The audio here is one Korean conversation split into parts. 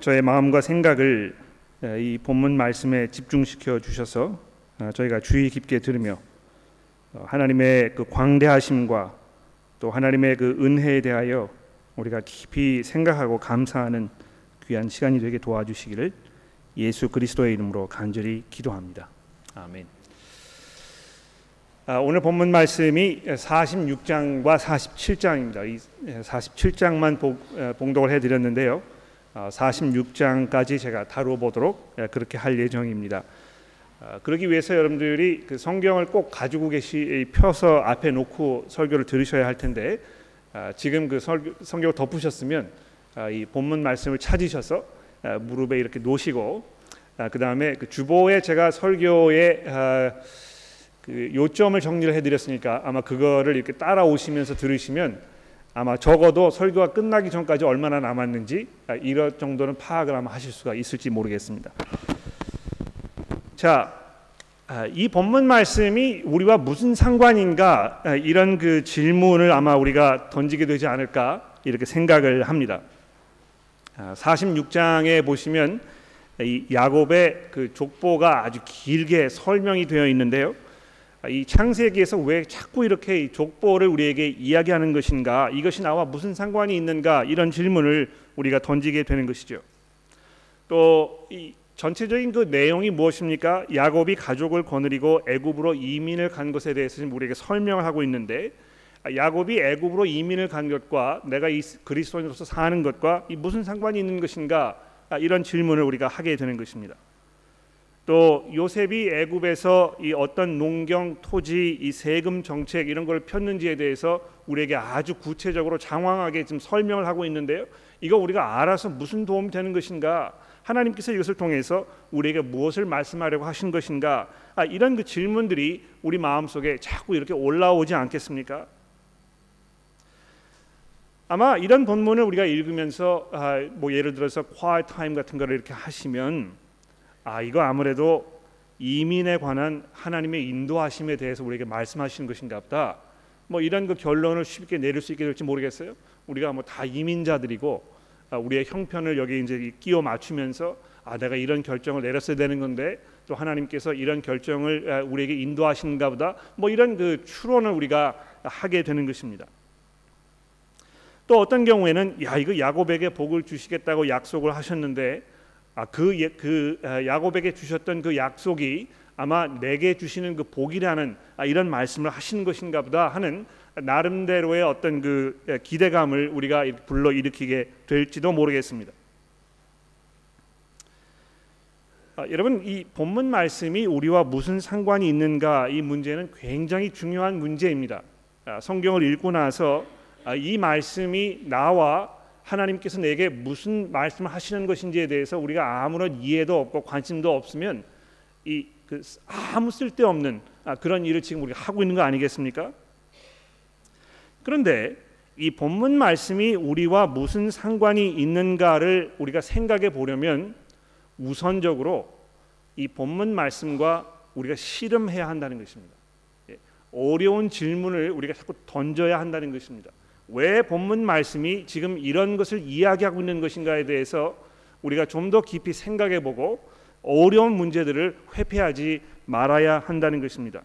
저의 마음과 생각을 이 본문 말씀에 집중시켜 주셔서 저희가 주의 깊게 들으며 어, 하나님의 그 광대하심과 또 하나님의 그 은혜에 대하여 우리가 깊이 생각하고 감사하는 귀한 시간이 되게 도와주시기를 예수 그리스도의 이름으로 간절히 기도합니다. 아멘. 아, 오늘 본문 말씀이 46장과 47장입니다. 이 47장만 봉독을 해드렸는데요. 46장까지 아, 제가 다루어 보도록 그렇게 할 예정입니다. 아, 그러기 위해서 여러분들이 그 성경을 꼭 가지고 계시 펴서 앞에 놓고 설교를 들으셔야 할 텐데 지금 그 성경을 덮으셨으면 이 본문 말씀을 찾으셔서 무릎에 이렇게 놓으시고 그 다음에 그 주보에 제가 설교에 그 요점을 정리를 해드렸으니까 아마 그거를 이렇게 따라오시면서 들으시면 아마 적어도 설교가 끝나기 전까지 얼마나 남았는지 아, 이런 정도는 파악을 아마 하실 수가 있을지 모르겠습니다. 자, 아, 이 본문 말씀이 우리와 무슨 상관인가 아, 이런 그 질문을 아마 우리가 던지게 되지 않을까 이렇게 생각을 합니다. 46장에 보시면 이 야곱의 그 족보가 아주 길게 설명이 되어 있는데요. 이 창세기에서 왜 자꾸 이렇게 족보를 우리에게 이야기하는 것인가? 이것이 나와 무슨 상관이 있는가? 이런 질문을 우리가 던지게 되는 것이죠. 또 이 전체적인 그 내용이 무엇입니까? 야곱이 가족을 거느리고 애굽으로 이민을 간 것에 대해서 지금 우리에게 설명을 하고 있는데 야곱이 애굽으로 이민을 간 것과 내가 이 그리스도인으로서 사는 것과 무슨 상관이 있는 것인가? 이런 질문을 우리가 하게 되는 것입니다. 또 요셉이 애굽에서 이 어떤 농경, 토지, 이 세금 정책 이런 걸 폈는지에 대해서 우리에게 아주 구체적으로 장황하게 지금 설명을 하고 있는데요. 이거 우리가 알아서 무슨 도움이 되는 것인가? 하나님께서 이것을 통해서 우리에게 무엇을 말씀하려고 하신 것인가? 아, 이런 그 질문들이 우리 마음속에 자꾸 이렇게 올라오지 않겠습니까? 아마 이런 본문을 우리가 읽으면서 아, 뭐 예를 들어서 quiet time 같은 거를 이렇게 하시면 아 이거 아무래도 이민에 관한 하나님의 인도하심에 대해서 우리에게 말씀하시는 것인가 보다. 뭐 이런 그 결론을 쉽게 내릴 수 있게 될지 모르겠어요. 우리가 뭐 다 이민자들이고 아, 우리의 형편을 여기 이제 끼워 맞추면서 아 내가 이런 결정을 내렸어야 되는 건데 또 하나님께서 이런 결정을 아, 우리에게 인도하시는가 보다. 뭐 이런 그 추론을 우리가 하게 되는 것입니다. 또 어떤 경우에는 야 이거 야곱에게 복을 주시겠다고 약속을 하셨는데 아, 예, 그, 그 야곱에게 주셨던 그 약속이 아마 내게 주시는 그 복이라는 아, 이런 말씀을 하시는 것인가 보다 하는 나름대로의 어떤 그 기대감을 우리가 불러 일으키게 될지도 모르겠습니다. 아, 여러분 이 본문 말씀이 우리와 무슨 상관이 있는가 이 문제는 굉장히 중요한 문제입니다. 아, 성경을 읽고 나서 아, 이 말씀이 나와 하나님께서 내게 무슨 말씀을 하시는 것인지에 대해서 우리가 아무런 이해도 없고 관심도 없으면 이 그 아무 쓸데없는 아, 그런 일을 지금 우리가 하고 있는 거 아니겠습니까? 그런데 이 본문 말씀이 우리와 무슨 상관이 있는가를 우리가 생각해 보려면 우선적으로 이 본문 말씀과 우리가 씨름해야 한다는 것입니다. 예, 어려운 질문을 우리가 자꾸 던져야 한다는 것입니다. 왜 본문 말씀이 지금 이런 것을 이야기하고 있는 것인가에 대해서 우리가 좀 더 깊이 생각해 보고 어려운 문제들을 회피하지 말아야 한다는 것입니다.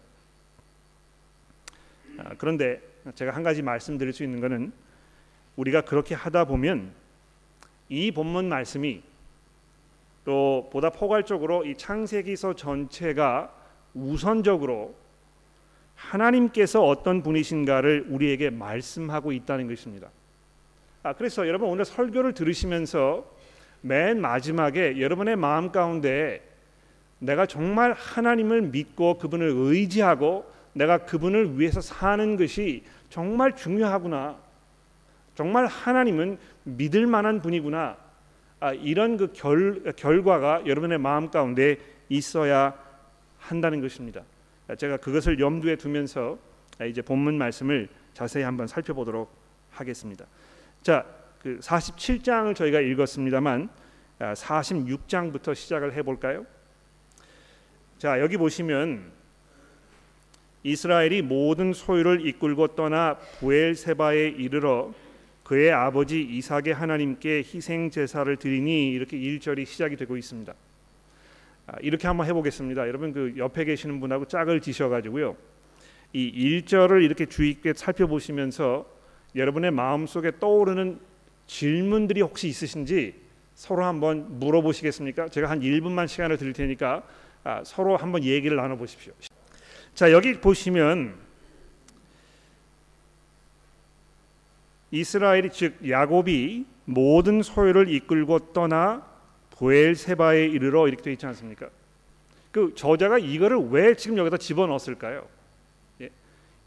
아, 그런데 제가 한 가지 말씀드릴 수 있는 것은 우리가 그렇게 하다 보면 이 본문 말씀이 또 보다 포괄적으로 이 창세기서 전체가 우선적으로 하나님께서 어떤 분이신가를 우리에게 말씀하고 있다는 것입니다. 아, 그래서 여러분 오늘 설교를 들으시면서 맨 마지막에 여러분의 마음 가운데 내가 정말 하나님을 믿고 그분을 의지하고 내가 그분을 위해서 사는 것이 정말 중요하구나. 정말 하나님은 믿을 만한 분이구나. 아, 이런 그 결, 결과가 여러분의 마음 가운데 있어야 한다는 것입니다. 제가 그것을 염두에 두면서 이제 본문 말씀을 자세히 한번 살펴보도록 하겠습니다. 자, 그 47장을 저희가 읽었습니다만 46장부터 아, 시작을 해 볼까요? 자, 여기 보시면 이스라엘이 모든 소유를 이끌고 떠나 부엘세바에 이르러 그의 아버지 이삭의 하나님께 희생 제사를 드리니 이렇게 1절이 시작이 되고 있습니다. 아, 이렇게 한번 해보겠습니다. 여러분 그 옆에 계시는 분하고 짝을 지셔가지고요. 이 1절을 이렇게 주의 깊게 살펴보시면서 여러분의 마음 속에 떠오르는 질문들이 혹시 있으신지 서로 한번 물어보시겠습니까? 제가 한 1분만 시간을 드릴 테니까 아, 서로 한번 얘기를 나눠 보십시오. 자, 여기 보시면 이스라엘이 즉 야곱이 모든 소유를 이끌고 떠나 부엘세바에 이르러 이렇게 되어 있지 않습니까? 그 저자가 이거를 왜 지금 여기다 집어넣었을까요? 예.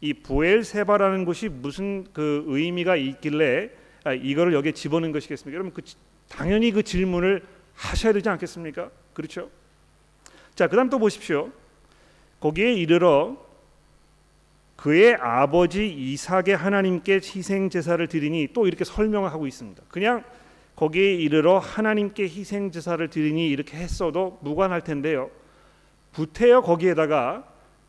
이 부엘세바라는 곳이 무슨 그 의미가 있길래 아, 이거를 여기에 집어넣은 것이겠습니까? 여러분 그 당연히 그 질문을 하셔야 되지 않겠습니까? 그렇죠? 자, 그다음 또 보십시오. 거기에 이르러 그의 아버지 이삭의 하나님께 희생 제사를 드리니 또 이렇게 설명을 하고 있습니다. 그냥 거기에 이르러 하나님께 희생 제사를 드리니 이렇게 했어도 무관할 텐데요. 부태여 거기에다가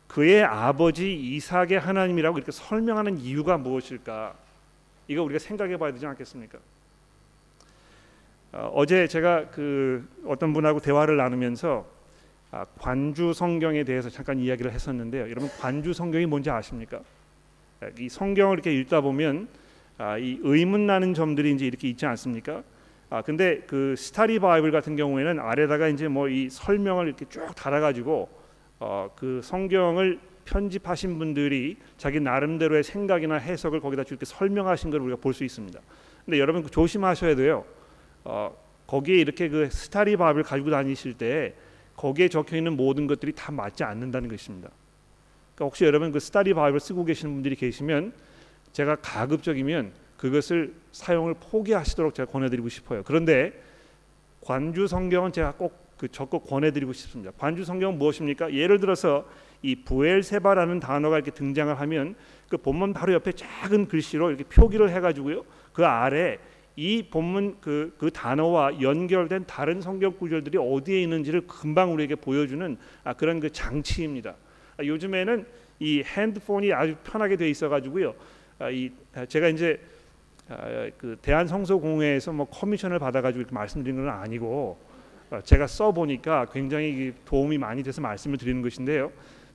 그의 아버지 이삭의 하나님이라고 이렇게 설명하는 이유가 무엇일까? 이거 우리가 생각해 봐야 되지 않겠습니까? 어, 제 제가 그 어떤 분하고 대화를 나누면서 아, 관주 성경에 대해서 잠깐 이야기를 했었는데요. 여러분 관주 성경이 뭔지 아십니까? 아, 이 성경을 이렇게 읽다 보면 아, 이 의문 나는 점들이 이제 이렇게 있지 않습니까? 아 근데 그 study Bible 같은 경우에는 아래다가 이제 뭐 이 설명을 이렇게 쭉 달아가지고 어, 그 성경을 편집하신 분들이 자기 나름대로의 생각이나 해석을 거기다 이렇게 설명하신 걸 우리가 볼 수 있습니다. 근데 여러분 그 조심하셔야 돼요. 어, 거기에 이렇게 그 study Bible 가지고 다니실 때 거기에 적혀 있는 모든 것들이 다 맞지 않는다는 것입니다. 그러니까 혹시 여러분 그 스타디 바이블 쓰고 계시는 분들이 계시면 제가 가급적이면 그것을 사용을 포기하시도록 제가 권해드리고 싶어요. 그런데 관주 성경은 제가 꼭 그 적극 권해드리고 싶습니다. 관주 성경은 무엇입니까? 예를 들어서 이 부엘세바라는 단어가 이렇게 등장을 하면 그 본문 바로 옆에 작은 글씨로 이렇게 표기를 해가지고요. 그 아래 이 본문 그, 그 단어와 연결된 다른 성경 구절들이 어디에 있는지를 금방 우리에게 보여주는 아, 그런 그 장치입니다. 아, 요즘에는 이 핸드폰이 아주 편하게 돼 있어가지고요. 아, 이 아, 제가 이제 아, 그 대한성서공회에서 뭐 커미션을 받아가지고 이렇게 말씀드리는 건 아니고 아, 제가 써 보니까 굉장히 도움이 많이 돼서 말씀을 드리는 것인데요.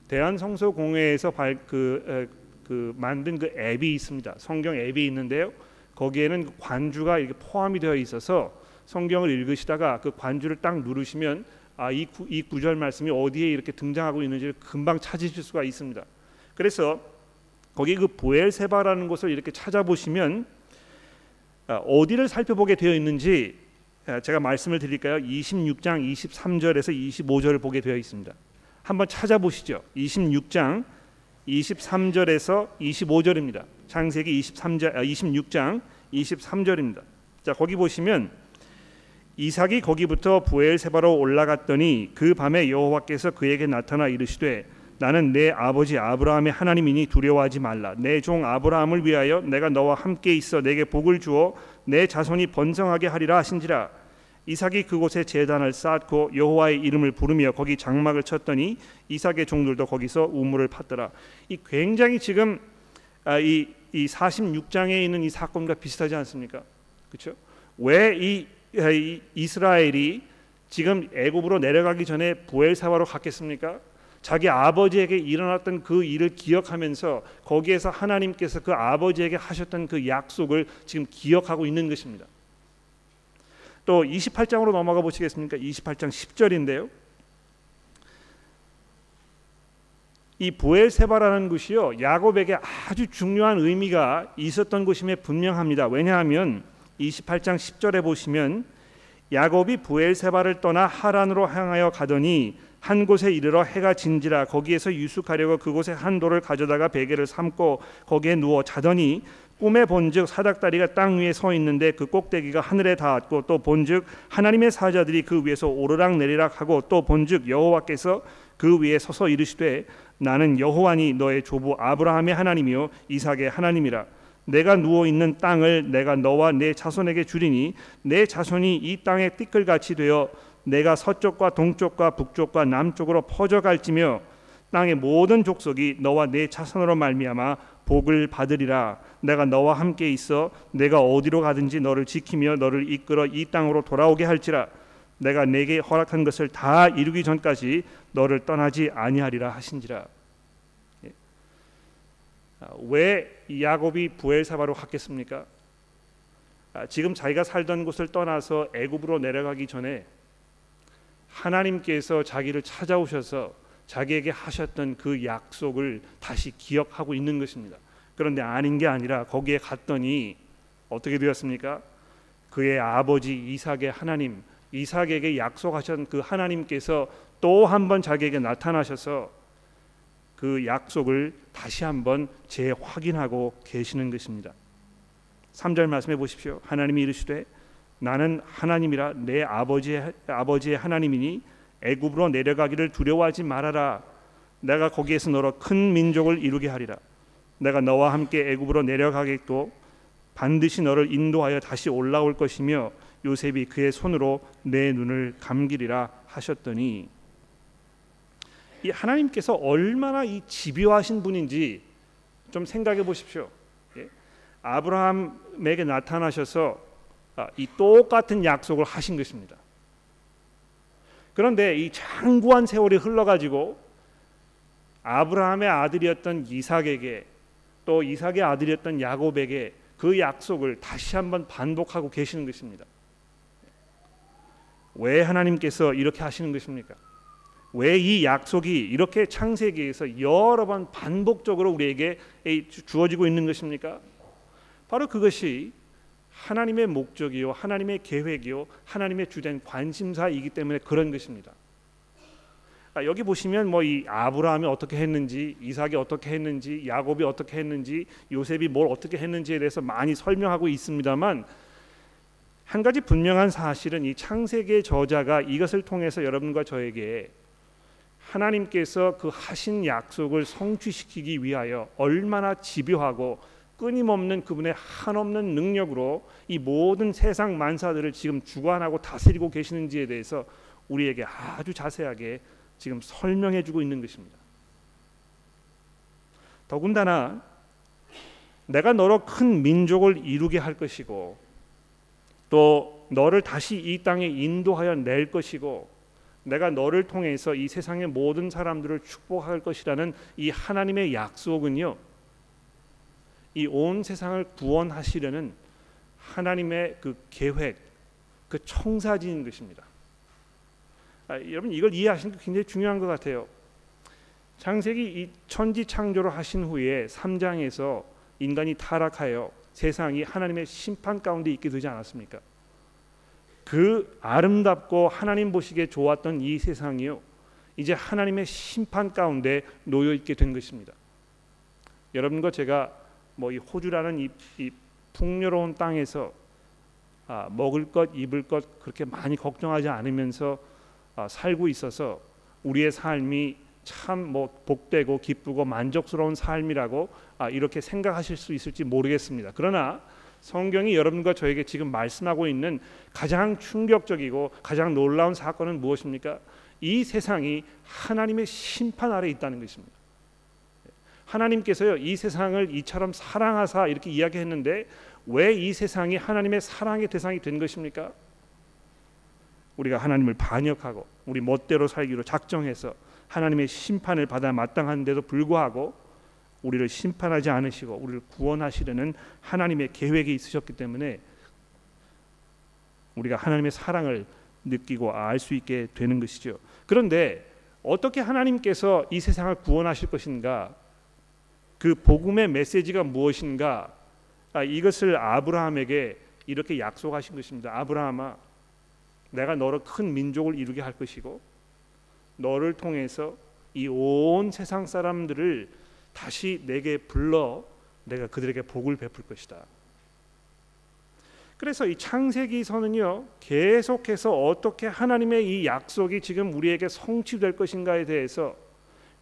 대한성서공회에서 발, 그, 그 만든 그 앱이 있습니다. 성경 앱이 있는데요. 거기에는 관주가 이렇게 포함이 되어 있어서 성경을 읽으시다가 그 관주를 딱 누르시면 아이 이 구절 말씀이 어디에 이렇게 등장하고 있는지를 금방 찾으실 수가 있습니다. 그래서 거기 그 보엘세바라는 곳을 이렇게 찾아보시면 아, 어디를 살펴보게 되어 있는지 아, 제가 말씀을 드릴까요? 26장 23절에서 25절을 보게 되어 있습니다. 한번 찾아보시죠. 26장 23절에서 25절입니다. 창세기 23절 26장 23절입니다. 자, 거기 보시면 이삭이 거기부터 부엘세바로 올라갔더니 그 밤에 여호와께서 그에게 나타나 이르시되 나는 내 아버지 아브라함의 하나님이니 두려워하지 말라 내 종 아브라함을 위하여 내가 너와 함께 있어 내게 복을 주어 내 자손이 번성하게 하리라 하신지라 이삭이 그곳에 제단을 쌓고 여호와의 이름을 부르며 거기 장막을 쳤더니 이삭의 종들도 거기서 우물을 팠더라. 이 굉장히 지금 아, 이, 이 46장에 있는 이 사건과 비슷하지 않습니까? 그렇죠? 왜이 이 이스라엘이 지금 애굽으로 내려가기 전에 부엘사바로 갔겠습니까? 자기 아버지에게 일어났던 그 일을 기억하면서 거기에서 하나님께서 그 아버지에게 하셨던 그 약속을 지금 기억하고 있는 것입니다. 또 28장으로 넘어가 보시겠습니까? 28장 10절인데요. 이 부엘세바라는 곳이요 야곱에게 아주 중요한 의미가 있었던 곳임에 분명합니다. 왜냐하면 28장 10절에 보시면 야곱이 부엘세바를 떠나 하란으로 향하여 가더니 한 곳에 이르러 해가 진지라. 거기에서 유숙하려고 그곳에 한 돌을 가져다가 베개를 삼고 거기에 누워 자더니 꿈에 본즉 사닥다리가 땅 위에 서 있는데 그 꼭대기가 하늘에 닿았고 또 본즉 하나님의 사자들이 그 위에서 오르락 내리락 하고 또 본즉 여호와께서 그 위에 서서 이르시되 나는 여호와니 너의 조부 아브라함의 하나님이요 이삭의 하나님이라. 내가 누워 있는 땅을 내가 너와 내 자손에게 주리니 내 자손이 이 땅의 띠끌같이 되어 내가 서쪽과 동쪽과 북쪽과 남쪽으로 퍼져갈지며 땅의 모든 족속이 너와 내 자손으로 말미암아 복을 받으리라 내가 너와 함께 있어 내가 어디로 가든지 너를 지키며 너를 이끌어 이 땅으로 돌아오게 할지라 내가 내게 허락한 것을 다 이루기 전까지 너를 떠나지 아니하리라 하신지라 예. 아, 왜 야곱이 부엘사바로 갔겠습니까? 아, 지금 자기가 살던 곳을 떠나서 애굽으로 내려가기 전에 하나님께서 자기를 찾아오셔서 자기에게 하셨던 그 약속을 다시 기억하고 있는 것입니다. 그런데 아닌 게 아니라 거기에 갔더니 어떻게 되었습니까? 그의 아버지 이삭의 하나님 이삭에게 약속하신 그 하나님께서 또 한 번 자기에게 나타나셔서 그 약속을 다시 한번 재확인하고 계시는 것입니다. 3절 말씀해 보십시오. 하나님이 이르시되 나는 하나님이라 내 아버지의 아버지의 하나님이니 애굽으로 내려가기를 두려워하지 말아라. 내가 거기에서 너로 큰 민족을 이루게 하리라. 내가 너와 함께 애굽으로 내려가겠고 반드시 너를 인도하여 다시 올라올 것이며 요셉이 그의 손으로 내 눈을 감기리라 하셨더니 이 하나님께서 얼마나 이 집요하신 분인지 좀 생각해 보십시오. 예? 아브라함에게 나타나셔서 아, 이 똑같은 약속을 하신 것입니다. 그런데 이 장구한 세월이 흘러가지고 아브라함의 아들이었던 이삭에게 또 이삭의 아들이었던 야곱에게 그 약속을 다시 한번 반복하고 계시는 것입니다. 왜 하나님께서 이렇게 하시는 것입니까? 왜 이 약속이 이렇게 창세기에서 여러 번 반복적으로 우리에게 주어지고 있는 것입니까? 바로 그것이 하나님의 목적이요 하나님의 계획이요 하나님의 주된 관심사이기 때문에 그런 것입니다. 아, 여기 보시면 뭐 이 아브라함이 어떻게 했는지 이삭이 어떻게 했는지 야곱이 어떻게 했는지 요셉이 뭘 어떻게 했는지에 대해서 많이 설명하고 있습니다만 한 가지 분명한 사실은 이 창세기의 저자가 이것을 통해서 여러분과 저에게 하나님께서 그 하신 약속을 성취시키기 위하여 얼마나 집요하고 끊임없는 그분의 한없는 능력으로 이 모든 세상 만사들을 지금 주관하고 다스리고 계시는지에 대해서 우리에게 아주 자세하게 지금 설명해 주고 있는 것입니다. 더군다나 내가 너로 큰 민족을 이루게 할 것이고 또 너를 다시 이 땅에 인도하여 낼 것이고 내가 너를 통해서 이 세상의 모든 사람들을 축복할 것이라는 이 하나님의 약속은요. 이 온 세상을 구원하시려는 하나님의 그 계획, 그 청사진인 것입니다. 아, 여러분 이걸 이해하시는 게 굉장히 중요한 것 같아요. 창세기 이 천지 창조를 하신 후에 3장에서 인간이 타락하여 세상이 하나님의 심판 가운데 있게 되지 않았습니까? 그 아름답고 하나님 보시기에 좋았던 이 세상이요 이제 하나님의 심판 가운데 놓여 있게 된 것입니다. 여러분과 제가 뭐 이 호주라는 이, 이 풍요로운 땅에서 아, 먹을 것 입을 것 그렇게 많이 걱정하지 않으면서 아, 살고 있어서 우리의 삶이 참 뭐 복되고 기쁘고 만족스러운 삶이라고 아, 이렇게 생각하실 수 있을지 모르겠습니다. 그러나 성경이 여러분과 저에게 지금 말씀하고 있는 가장 충격적이고 가장 놀라운 사건은 무엇입니까? 이 세상이 하나님의 심판 아래 있다는 것입니다. 하나님께서요 이 세상을 이처럼 사랑하사 이렇게 이야기했는데 왜 이 세상이 하나님의 사랑의 대상이 된 것입니까? 우리가 하나님을 반역하고 우리 멋대로 살기로 작정해서 하나님의 심판을 받아 마땅한데도 불구하고 우리를 심판하지 않으시고 우리를 구원하시려는 하나님의 계획이 있으셨기 때문에 우리가 하나님의 사랑을 느끼고 알 수 있게 되는 것이죠. 그런데 어떻게 하나님께서 이 세상을 구원하실 것인가? 그 복음의 메시지가 무엇인가? 아, 이것을 아브라함에게 이렇게 약속하신 것입니다. 아브라함아, 내가 너를 큰 민족을 이루게 할 것이고 너를 통해서 이 온 세상 사람들을 다시 내게 불러 내가 그들에게 복을 베풀 것이다. 그래서 이 창세기서는요 계속해서 어떻게 하나님의 이 약속이 지금 우리에게 성취될 것인가에 대해서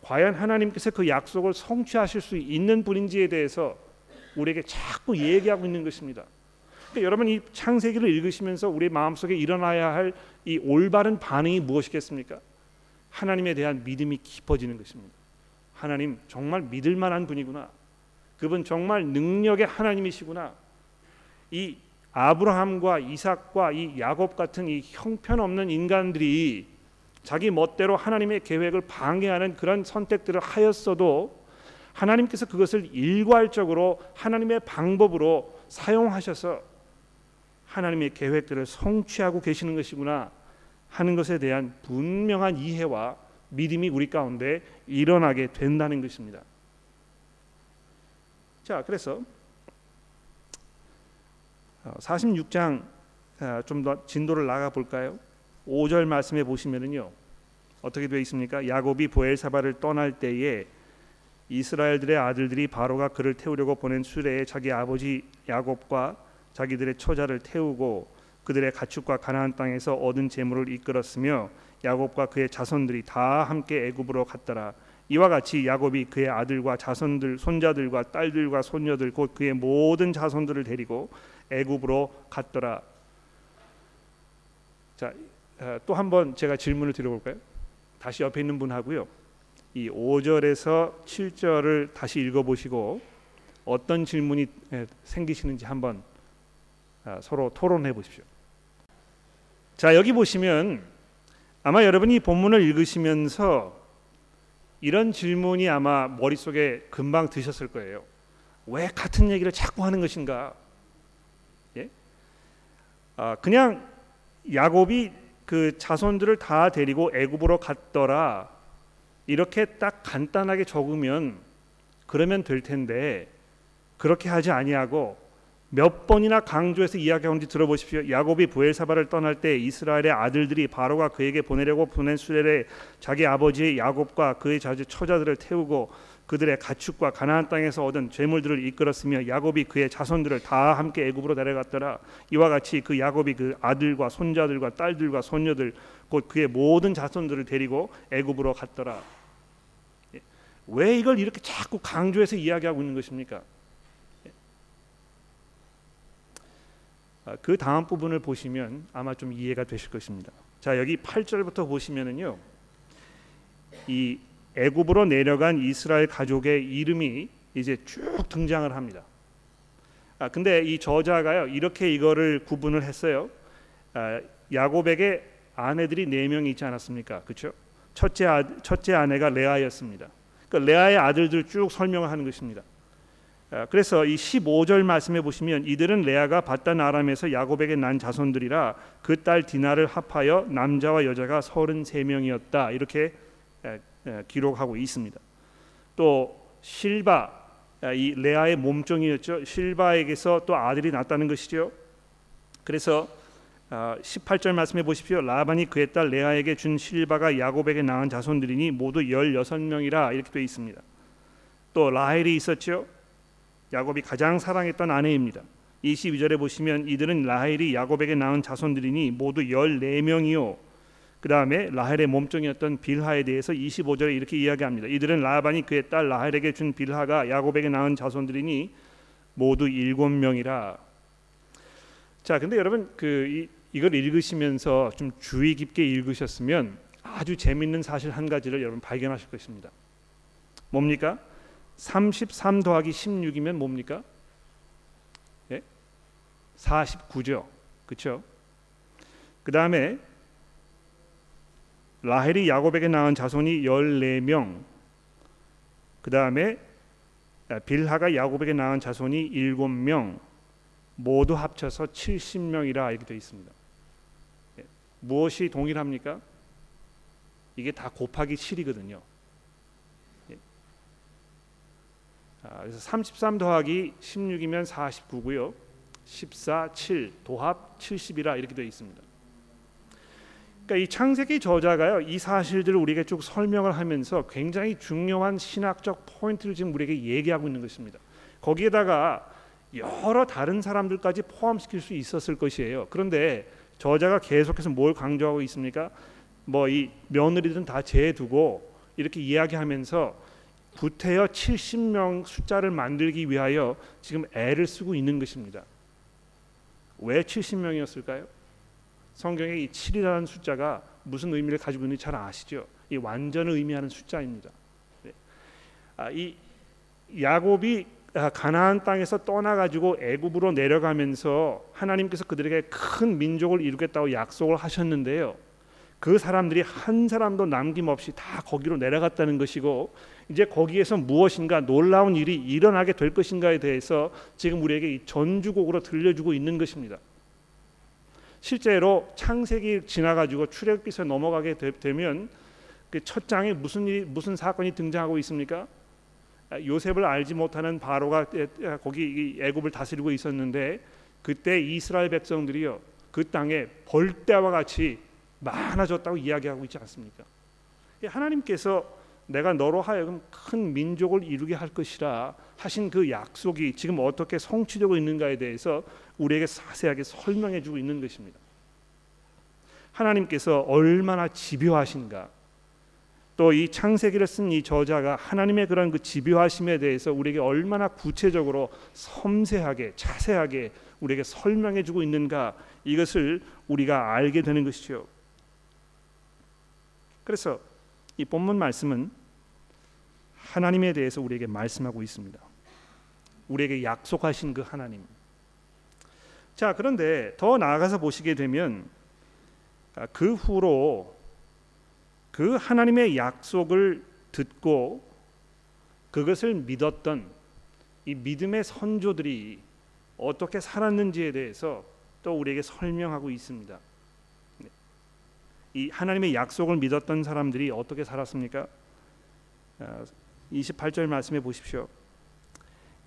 과연 하나님께서 그 약속을 성취하실 수 있는 분인지에 대해서 우리에게 자꾸 얘기하고 있는 것입니다. 그러니까 여러분 이 창세기를 읽으시면서 우리 마음속에 일어나야 할 이 올바른 반응이 무엇이겠습니까? 하나님에 대한 믿음이 깊어지는 것입니다. 하나님 정말 믿을 만한 분이구나. 그분 정말 능력의 하나님이시구나. 이 아브라함과 이삭과 이 야곱 같은 이 형편없는 인간들이 자기 멋대로 하나님의 계획을 방해하는 그런 선택들을 하였어도 하나님께서 그것을 일괄적으로 하나님의 방법으로 사용하셔서 하나님의 계획들을 성취하고 계시는 것이구나 하는 것에 대한 분명한 이해와 믿음이 우리 가운데 일어나게 된다는 것입니다. 자, 그래서 46장 어, 좀더 진도를 나가 볼까요? 5절 말씀에 보시면은요. 어떻게 되어 있습니까? 야곱이 보엘사바를 떠날 때에 이스라엘들의 아들들이 바로가 그를 태우려고 보낸 수레에 자기 아버지 야곱과 자기들의 처자를 태우고 그들의 가축과 가나안 땅에서 얻은 재물을 이끌었으며 야곱과 그의 자손들이 다 함께 애굽으로 갔더라. 이와 같이 야곱이 그의 아들과 자손들, 손자들과 딸들과 손녀들 곧 그의 모든 자손들을 데리고 애굽으로 갔더라. 자, 어, 또 한 번 제가 질문을 드려볼까요? 다시 옆에 있는 분 하고요. 이 5절에서 7절을 다시 읽어보시고 어떤 질문이 생기시는지 한번 어, 서로 토론해 보십시오. 자 여기 보시면 아마 여러분이 본문을 읽으시면서 이런 질문이 아마 머릿속에 금방 드셨을 거예요. 왜 같은 얘기를 자꾸 하는 것인가? 예? 아, 그냥 야곱이 그 자손들을 다 데리고 애굽으로 갔더라. 이렇게 딱 간단하게 적으면 그러면 될 텐데 그렇게 하지 아니하고 몇 번이나 강조해서 이야기하는지 들어보십시오. 야곱이 부엘사바를 떠날 때 이스라엘의 아들들이 바로가 그에게 보내려고 보낸 수레에 자기 아버지 야곱과 그의 자주 처자들을 태우고 그들의 가축과 가나안 땅에서 얻은 재물들을 이끌었으며 야곱이 그의 자손들을 다 함께 애굽으로 데려갔더라. 이와 같이 그 야곱이 그 아들과 손자들과 딸들과 손녀들 곧 그의 모든 자손들을 데리고 애굽으로 갔더라. 예. 왜 이걸 이렇게 자꾸 강조해서 이야기하고 있는 것입니까? 아, 그 다음 부분을 보시면 아마 좀 이해가 되실 것입니다. 자 여기 8절부터 보시면은요. 이 애굽으로 내려간 이스라엘 가족의 이름이 이제 쭉 등장을 합니다. 아 근데 이 저자가요 이렇게 이거를 구분을 했어요. 아, 야곱에게 아내들이 네 명이 있지 않았습니까? 그렇죠? 첫째 아, 첫째 아내가 레아였습니다. 그 레아의 아들들 쭉 설명을 하는 것입니다. 아, 그래서 이 15절 말씀해 보시면 이들은 레아가 바단 아람에서 야곱에게 난 자손들이라 그 딸 디나를 합하여 남자와 여자가 33명이었다. 이렇게 기록하고 있습니다. 또 실바 이 레아의 몸종이었죠. 실바에게서 또 아들이 났다는 것이죠. 그래서 18절 말씀해 보십시오. 라반이 그의 딸 레아에게 준 실바가 야곱에게 낳은 자손들이니 모두 16명이라 이렇게 되어 있습니다. 또 라헬이 있었죠. 야곱이 가장 사랑했던 아내입니다. 22절에 보시면 이들은 라헬이 야곱에게 낳은 자손들이니 모두 14명이요. 그 다음에 라헬의 몸종이었던 빌하에 대해서 25절에 이렇게 이야기합니다. 이들은 라반이 그의 딸 라헬에게 준 빌하가 야곱에게 낳은 자손들이니 모두 일곱 명이라. 자, 근데 여러분 그 이, 이걸 읽으시면서 좀 주의 깊게 읽으셨으면 아주 재밌는 사실 한 가지를 여러분 발견하실 것입니다. 뭡니까? 33 더하기 16이면 뭡니까? 예? 49죠. 그렇죠? 그 다음에 라헬이 야곱에게 낳은 자손이 14명. 그 다음에 빌하가 야곱에게 낳은 자손이 7명. 모두 합쳐서 70명이라 이렇게 되어 있습니다. 예. 무엇이 동일합니까? 이게 다 곱하기 7이거든요. 아, 그래서 33 더하기 16이면 49고요. 14, 7 도합 70이라 이렇게 되어 있습니다. 그러니까 이 창세기 저자가요 이 사실들을 우리에게 쭉 설명을 하면서 굉장히 중요한 신학적 포인트를 지금 우리에게 얘기하고 있는 것입니다. 거기에다가 여러 다른 사람들까지 포함시킬 수 있었을 것이에요. 그런데 저자가 계속해서 뭘 강조하고 있습니까? 뭐 이 며느리들은 다 제두고 이렇게 이야기하면서 구태여 70명 숫자를 만들기 위하여 지금 애를 쓰고 있는 것입니다. 왜 70명이었을까요? 성경에 이 7이라는 숫자가 무슨 의미를 가지고 있는지 잘 아시죠? 이 완전을 의미하는 숫자입니다. 네. 아, 이 야곱이 아, 가나안 땅에서 떠나 가지고 애굽으로 내려가면서 하나님께서 그들에게 큰 민족을 이루겠다고 약속을 하셨는데요. 그 사람들이 한 사람도 남김없이 다 거기로 내려갔다는 것이고 이제 거기에서 무엇인가 놀라운 일이 일어나게 될 것인가에 대해서 지금 우리에게 이 전주곡으로 들려주고 있는 것입니다. 실제로 창세기 지나가지고 출애굽기서 넘어가게 되, 면 그 첫 장에 무슨 일이 무슨 사건이 등장하고 있습니까? 아, 요셉을 알지 못하는 바로가 거기 애굽을 다스리고 있었는데 그때 이스라엘 백성들이요 그 땅에 벌떼와 같이 많아졌다고 이야기하고 있지 않습니까? 하나님께서 내가 너로 하여금 큰 민족을 이루게 할 것이라 하신 그 약속이 지금 어떻게 성취되고 있는가에 대해서 우리에게 자세하게 설명해 주고 있는 것입니다. 하나님께서 얼마나 집요하신가 또 이 창세기를 쓴 이 저자가 하나님의 그런 그 집요하심에 대해서 우리에게 얼마나 구체적으로 섬세하게 자세하게 우리에게 설명해 주고 있는가 이것을 우리가 알게 되는 것이죠. 그래서 이 본문 말씀은 하나님에 대해서 우리에게 말씀하고 있습니다. 우리에게 약속하신 그 하나님. 자, 그런데 더 나아가서 보시게 되면 아, 그 후로 그 하나님의 약속을 듣고 그것을 믿었던 이 믿음의 선조들이 어떻게 살았는지에 대해서 또 우리에게 설명하고 있습니다. 네. 이 하나님의 약속을 믿었던 사람들이 어떻게 살았습니까? 아, 28절 말씀해 보십시오.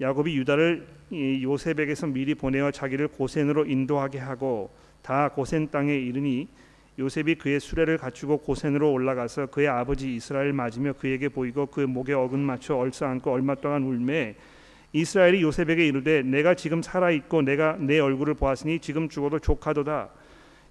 야곱이 유다를 요셉에게서 미리 보내어 자기를 고센으로 인도하게 하고 다 고센 땅에 이르니 요셉이 그의 수레를 갖추고 고센으로 올라가서 그의 아버지 이스라엘 맞으며 그에게 보이고 그 목에 어근 맞춰 얼싸안고 얼마 동안 울매 이스라엘이 요셉에게 이르되 내가 지금 살아 있고 내가 내 얼굴을 보았으니 지금 죽어도 족하도다.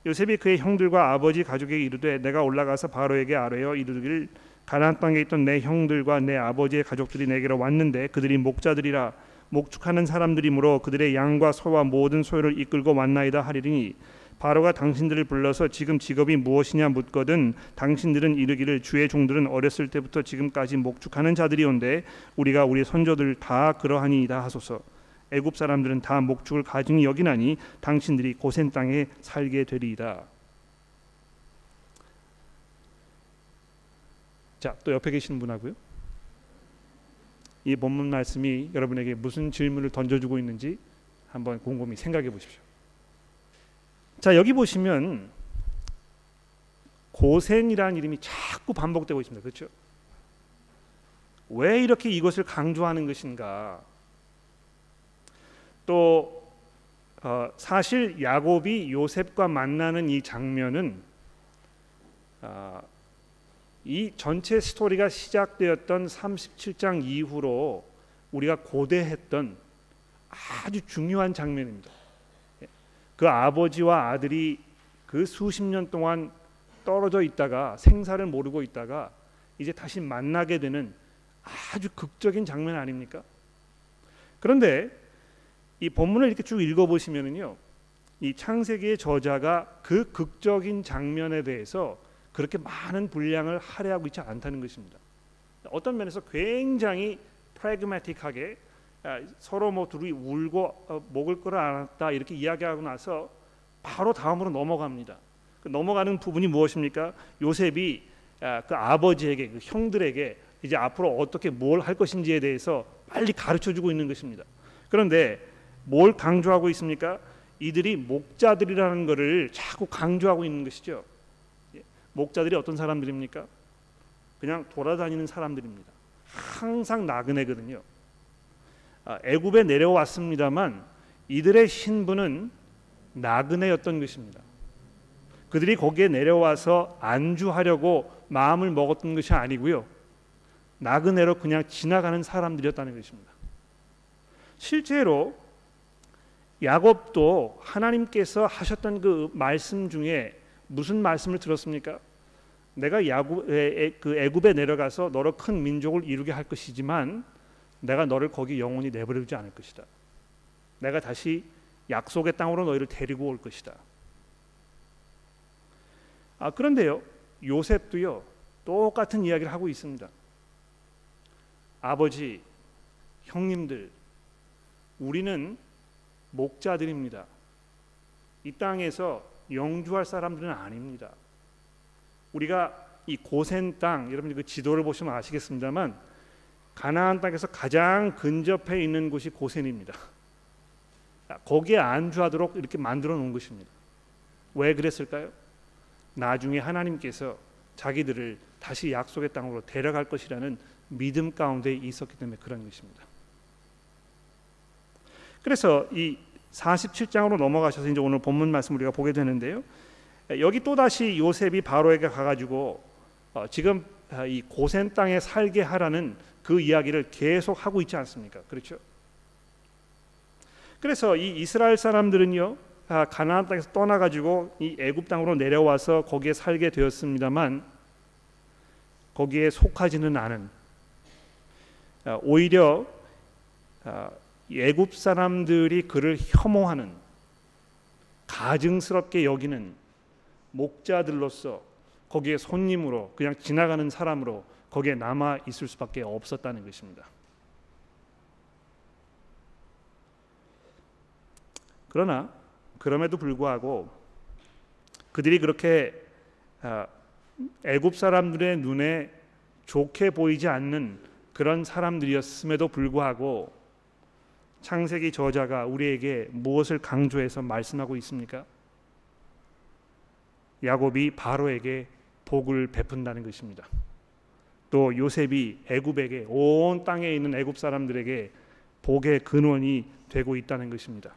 요셉이 그의 형들과 아버지 가족에게 이르되 내가 올라가서 바로에게 아뢰어 이르기를 가나안 땅에 있던 내 형들과 내 아버지의 가족들이 내게로 왔는데 그들이 목자들이라 목축하는 사람들이므로 그들의 양과 소와 모든 소유를 이끌고 왔나이다 하리니 바로가 당신들을 불러서 지금 직업이 무엇이냐 묻거든 당신들은 이르기를 주의 종들은 어렸을 때부터 지금까지 목축하는 자들이온데 우리가 우리 선조들 다 그러하니이다 하소서. 애굽 사람들은 다 목축을 가증히 여기나니 당신들이 고센 땅에 살게 되리이다 자, 또 옆에 계시는 분하고요. 이 본문 말씀이 여러분에게 무슨 질문을 던져주고 있는지 한번 곰곰이 생각해 보십시오. 자, 여기 보시면 고센이라는 이름이 자꾸 반복되고 있습니다. 그렇죠? 왜 이렇게 이것을 강조하는 것인가? 또 어, 사실 야곱이 요셉과 만나는 이 장면은 어, 이 전체 스토리가 시작되었던 37장 이후로 우리가 고대했던 아주 중요한 장면입니다. 그 아버지와 아들이 그 수십 년 동안 떨어져 있다가 생사를 모르고 있다가 이제 다시 만나게 되는 아주 극적인 장면 아닙니까? 그런데 이 본문을 이렇게 쭉 읽어 보시면은요. 이 창세기의 저자가 그 극적인 장면에 대해서 그렇게 많은 분량을 할애하고 있지 않다는 것입니다. 어떤 면에서 굉장히 프래그매틱하게 아, 서로 뭐 둘이 울고 어, 목을 끌어안았다 이렇게 이야기하고 나서 바로 다음으로 넘어갑니다. 그 넘어가는 부분이 무엇입니까? 요셉이 아, 그 아버지에게 그 형들에게 이제 앞으로 어떻게 뭘 할 것인지에 대해서 빨리 가르쳐 주고 있는 것입니다. 그런데 뭘 강조하고 있습니까? 이들이 목자들이라는 것을 자꾸 강조하고 있는 것이죠. 목자들이 어떤 사람들입니까? 그냥 돌아다니는 사람들입니다. 항상 나그네거든요. 아, 애굽에 내려왔습니다만 이들의 신분은 나그네였던 것입니다. 그들이 거기에 내려와서 안주하려고 마음을 먹었던 것이 아니고요. 나그네로 그냥 지나가는 사람들이었다는 것입니다. 실제로 야곱도 하나님께서 하셨던 그 말씀 중에 무슨 말씀을 들었습니까? 내가 그 애굽에 내려가서 너로 큰 민족을 이루게 할 것이지만 내가 너를 거기 영원히 내버려두지 않을 것이다. 내가 다시 약속의 땅으로 너희를 데리고 올 것이다. 아 그런데요 요셉도요 똑같은 이야기를 하고 있습니다. 아버지, 형님들, 우리는 목자들입니다. 이 땅에서 영주할 사람들은 아닙니다. 우리가 이 고센 땅 여러분 그 지도를 보시면 아시겠습니다만 가나안 땅에서 가장 근접해 있는 곳이 고센입니다. 거기에 안주하도록 이렇게 만들어 놓은 것입니다. 왜 그랬을까요? 나중에 하나님께서 자기들을 다시 약속의 땅으로 데려갈 것이라는 믿음 가운데 있었기 때문에 그런 것입니다. 그래서 이 47장으로 넘어가셔서 이제 오늘 본문 말씀 우리가 보게 되는데요. 여기 또 다시 요셉이 바로에게 가가지고 어, 지금 이 고센 땅에 살게 하라는 그 이야기를 계속 하고 있지 않습니까? 그렇죠? 그래서 이 이스라엘 사람들은요 아, 가나안 땅에서 떠나가지고 이 애굽 땅으로 내려와서 거기에 살게 되었습니다만 거기에 속하지는 않은 아, 오히려 아, 애굽 사람들이 그를 혐오하는 가증스럽게 여기는 목자들로서 거기에 손님으로 그냥 지나가는 사람으로 거기에 남아 있을 수밖에 없었다는 것입니다. 그러나 그럼에도 불구하고 그들이 그렇게 아, 애굽 사람들의 눈에 좋게 보이지 않는 그런 사람들이었음에도 불구하고 창세기 저자가 우리에게 무엇을 강조해서 말씀하고 있습니까? 야곱이 바로에게 복을 베푼다는 것입니다. 또 요셉이 애굽에게 온 땅에 있는 애굽 사람들에게 복의 근원이 되고 있다는 것입니다.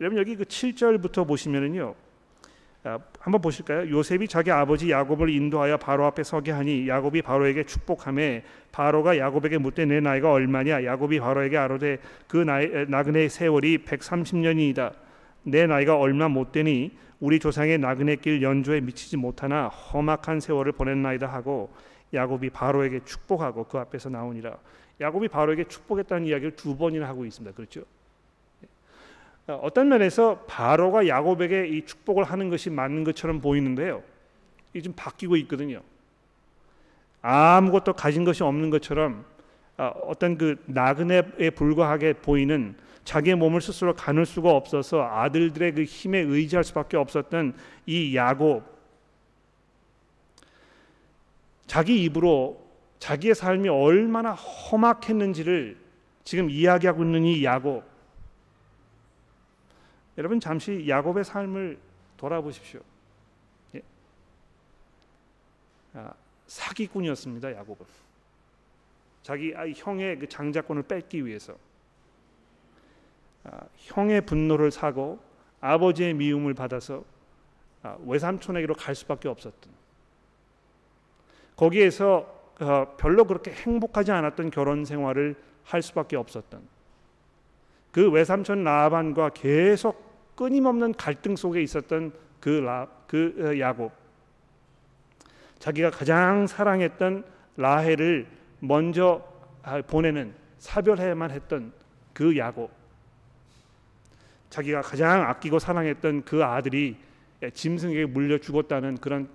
여러분 여기 그 7절부터 보시면은요. 아, 한번 보실까요? 요셉이 자기 아버지 야곱을 인도하여 바로 앞에 서게 하니 야곱이 바로에게 축복함에 바로가 야곱에게 묻되 내 나이가 얼마냐 야곱이 바로에게 아로되 그 나이, 나그네 세월이 130년이다 내 나이가 얼마 못 되니 우리 조상의 나그네 길 연조에 미치지 못하나 험악한 세월을 보냈나이다 하고 야곱이 바로에게 축복하고 그 앞에서 나오니라 야곱이 바로에게 축복했다는 이야기를 두 번이나 하고 있습니다 그렇죠? 어, 어떤 면에서 바로가 야곱에게 이 축복을 하는 것이 맞는 것처럼 보이는데요. 이게 좀 바뀌고 있거든요. 아무것도 가진 것이 없는 것처럼 어, 어떤 그 나그네에 불과하게 보이는 자기의 몸을 스스로 가눌 수가 없어서 아들들의 그 힘에 의지할 수밖에 없었던 이 야곱 자기 입으로 자기의 삶이 얼마나 험악했는지를 지금 이야기하고 있는 이 야곱 여러분 잠시 야곱의 삶을 돌아보십시오. 예? 아, 사기꾼이었습니다. 야곱은 자기 형의 그 장자권을 뺏기 위해서 아, 형의 분노를 사고 아버지의 미움을 받아서 아, 외삼촌에게로 갈 수밖에 없었던 거기에서 어, 별로 그렇게 행복하지 않았던 결혼 생활을 할 수밖에 없었던 그 외삼촌 라반과 계속 끊임없는 갈등 속에 있었던 그, 라, 그 어, 야곱. 자기가 가장 사랑했던 라헬을 먼저 아, 보내는 사별해야만 했던 그 야곱. 자기가 가장 아끼고 사랑했던 그 아들이 짐승에게 물려 죽었다는 그런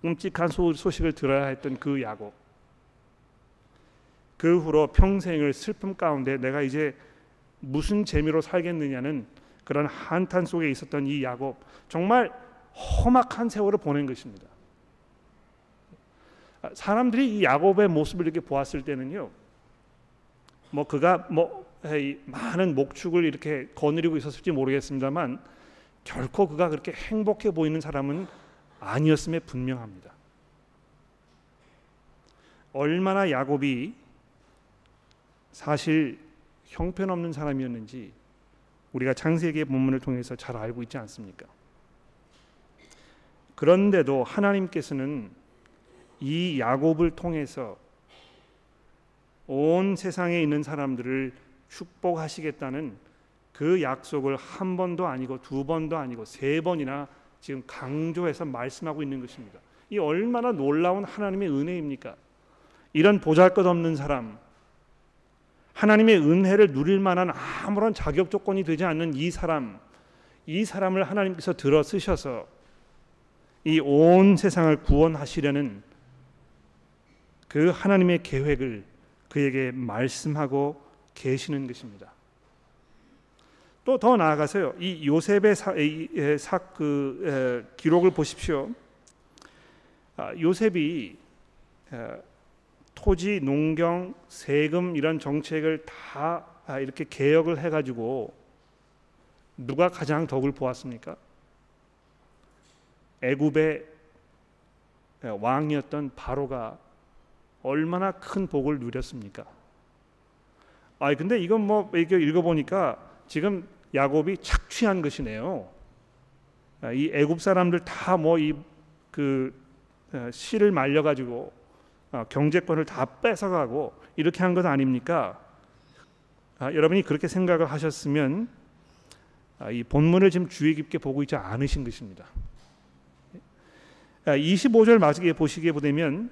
끔찍한 소식을 들어야 했던 그 야곱. 그 후로 평생을 슬픔 가운데 내가 이제 무슨 재미로 살겠느냐는 그런 한탄 속에 있었던 이 야곱 정말 험악한 세월을 보낸 것입니다. 사람들이 이 야곱의 모습을 이렇게 보았을 때는요. 뭐 그가 뭐 많은 목축을 이렇게 거느리고 있었을지 모르겠습니다만 결코 그가 그렇게 행복해 보이는 사람은 아니었음에 분명합니다. 얼마나 야곱이 사실 형편없는 사람이었는지 우리가 창세기 본문을 통해서 잘 알고 있지 않습니까? 그런데도 하나님께서는 이 야곱을 통해서 온 세상에 있는 사람들을 축복하시겠다는 그 약속을 한 번도 아니고 두 번도 아니고 세 번이나 지금 강조해서 말씀하고 있는 것입니다. 이 얼마나 놀라운 하나님의 은혜입니까? 이런 보잘것없는 사람, 하나님의 은혜를 누릴 만한 아무런 자격 조건이 되지 않는 이 사람, 이 사람을 하나님께서 들어 쓰셔서 이 온 세상을 구원하시려는 그 하나님의 계획을 그에게 말씀하고 계시는 것입니다. 또 더 나아가서요. 이 요셉의 사, 이, 사, 그 에, 기록을 보십시오. 아, 요셉이 에, 토지, 농경, 세금 이런 정책을 다 아, 이렇게 개혁을 해가지고 누가 가장 덕을 보았습니까? 애굽의 왕이었던 바로가 얼마나 큰 복을 누렸습니까? 아 근데 이건 뭐 이렇게 읽어보니까 지금 야곱이 착취한 것이네요. 아, 이 애굽 사람들 다 뭐 이그 어, 씨를 말려가지고 어, 경제권을 다 뺏어가고 이렇게 한 것 아닙니까? 아, 여러분이 그렇게 생각을 하셨으면 아, 이 본문을 지금 주의 깊게 보고 있지 않으신 것입니다. 25절 마지막에 보시게 보면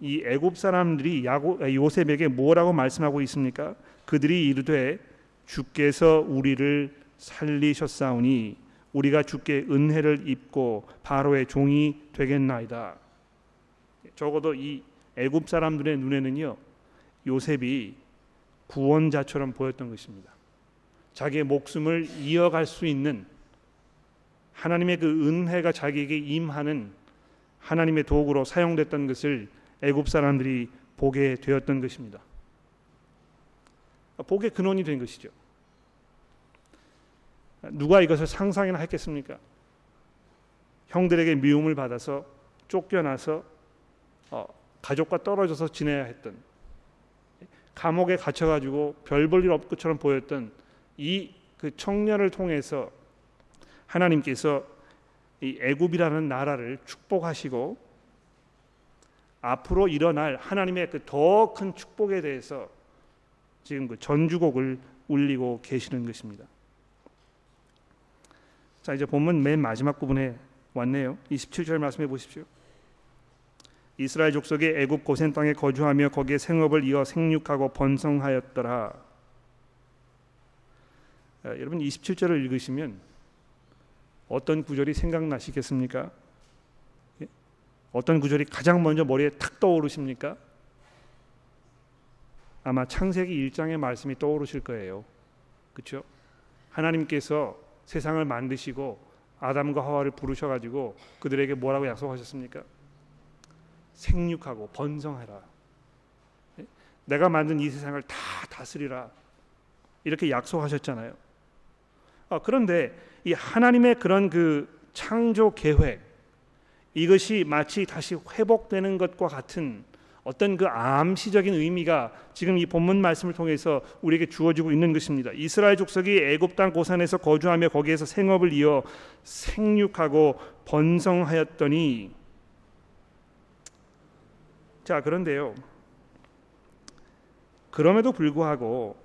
이 애굽 사람들이 야고, 요셉에게 뭐라고 말씀하고 있습니까? 그들이 이르되 주께서 우리를 살리셨사오니 우리가 주께 은혜를 입고 바로의 종이 되겠나이다. 적어도 이 애굽 사람들의 눈에는요 요셉이 구원자처럼 보였던 것입니다. 자기의 목숨을 이어갈 수 있는 하나님의 그 은혜가 자기에게 임하는 하나님의 도구로 사용됐던 것을 애굽 사람들이 보게 되었던 것입니다. 복의 근원이 된 것이죠. 누가 이것을 상상이나 했겠습니까? 형들에게 미움을 받아서 쫓겨나서 어, 가족과 떨어져서 지내야 했던 감옥에 갇혀가지고 별 볼 일 없고처럼 보였던 이 그 청년을 통해서 하나님께서 이 애굽이라는 나라를 축복하시고 앞으로 일어날 하나님의 그 더 큰 축복에 대해서 지금 그 전주곡을 울리고 계시는 것입니다. 자 이제 본문 맨 마지막 부분에 왔네요. 27절 말씀해 보십시오. 이스라엘 족속이 애굽 고센 땅에 거주하며 거기에 생업을 이어 생육하고 번성하였더라. 자, 여러분 27절을 읽으시면 어떤 구절이 생각나시겠습니까? 예? 어떤 구절이 가장 먼저 머리에 탁 떠오르십니까? 아마 창세기 1장의 말씀이 떠오르실 거예요. 그렇죠? 하나님께서 세상을 만드시고 아담과 하와를 부르셔 가지고 그들에게 뭐라고 약속하셨습니까? 생육하고 번성해라. 예? 내가 만든 이 세상을 다 다스리라. 이렇게 약속하셨잖아요. 아, 그런데 이 하나님의 그런 그 창조 계획 이것이 마치 다시 회복되는 것과 같은 어떤 그 암시적인 의미가 지금 이 본문 말씀을 통해서 우리에게 주어지고 있는 것입니다. 이스라엘 족속이 애굽 땅 고산에서 거주하며 거기에서 생업을 이어 생육하고 번성하였더니 자, 그런데요. 그럼에도 불구하고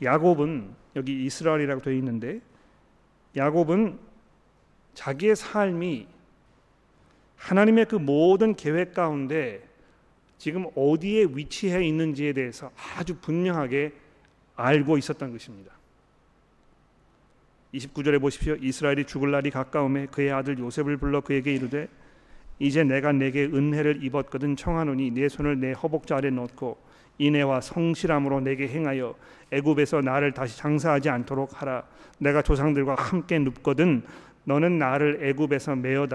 야곱은 여기 이스라엘이라고 되어 있는데 야곱은 자기의 삶이 하나님의 그 모든 계획 가운데 지금 어디에 위치해 있는지에 대해서 아주 분명하게 알고 있었던 것입니다. 29절에 보십시오. 이스라엘이 죽을 날이 가까움에 그의 아들 요셉을 불러 그에게 이르되 이제 내가 내게 은혜를 입었거든 청하노니 내 손을 내 허벅지 아래 넣고 인애와 성실함으로 내게 행하여 애굽에서 나를 다시 장사하지 않도록 하라. 내가 조상들과 함께 눕거든 너는 나를 애굽에서 메어다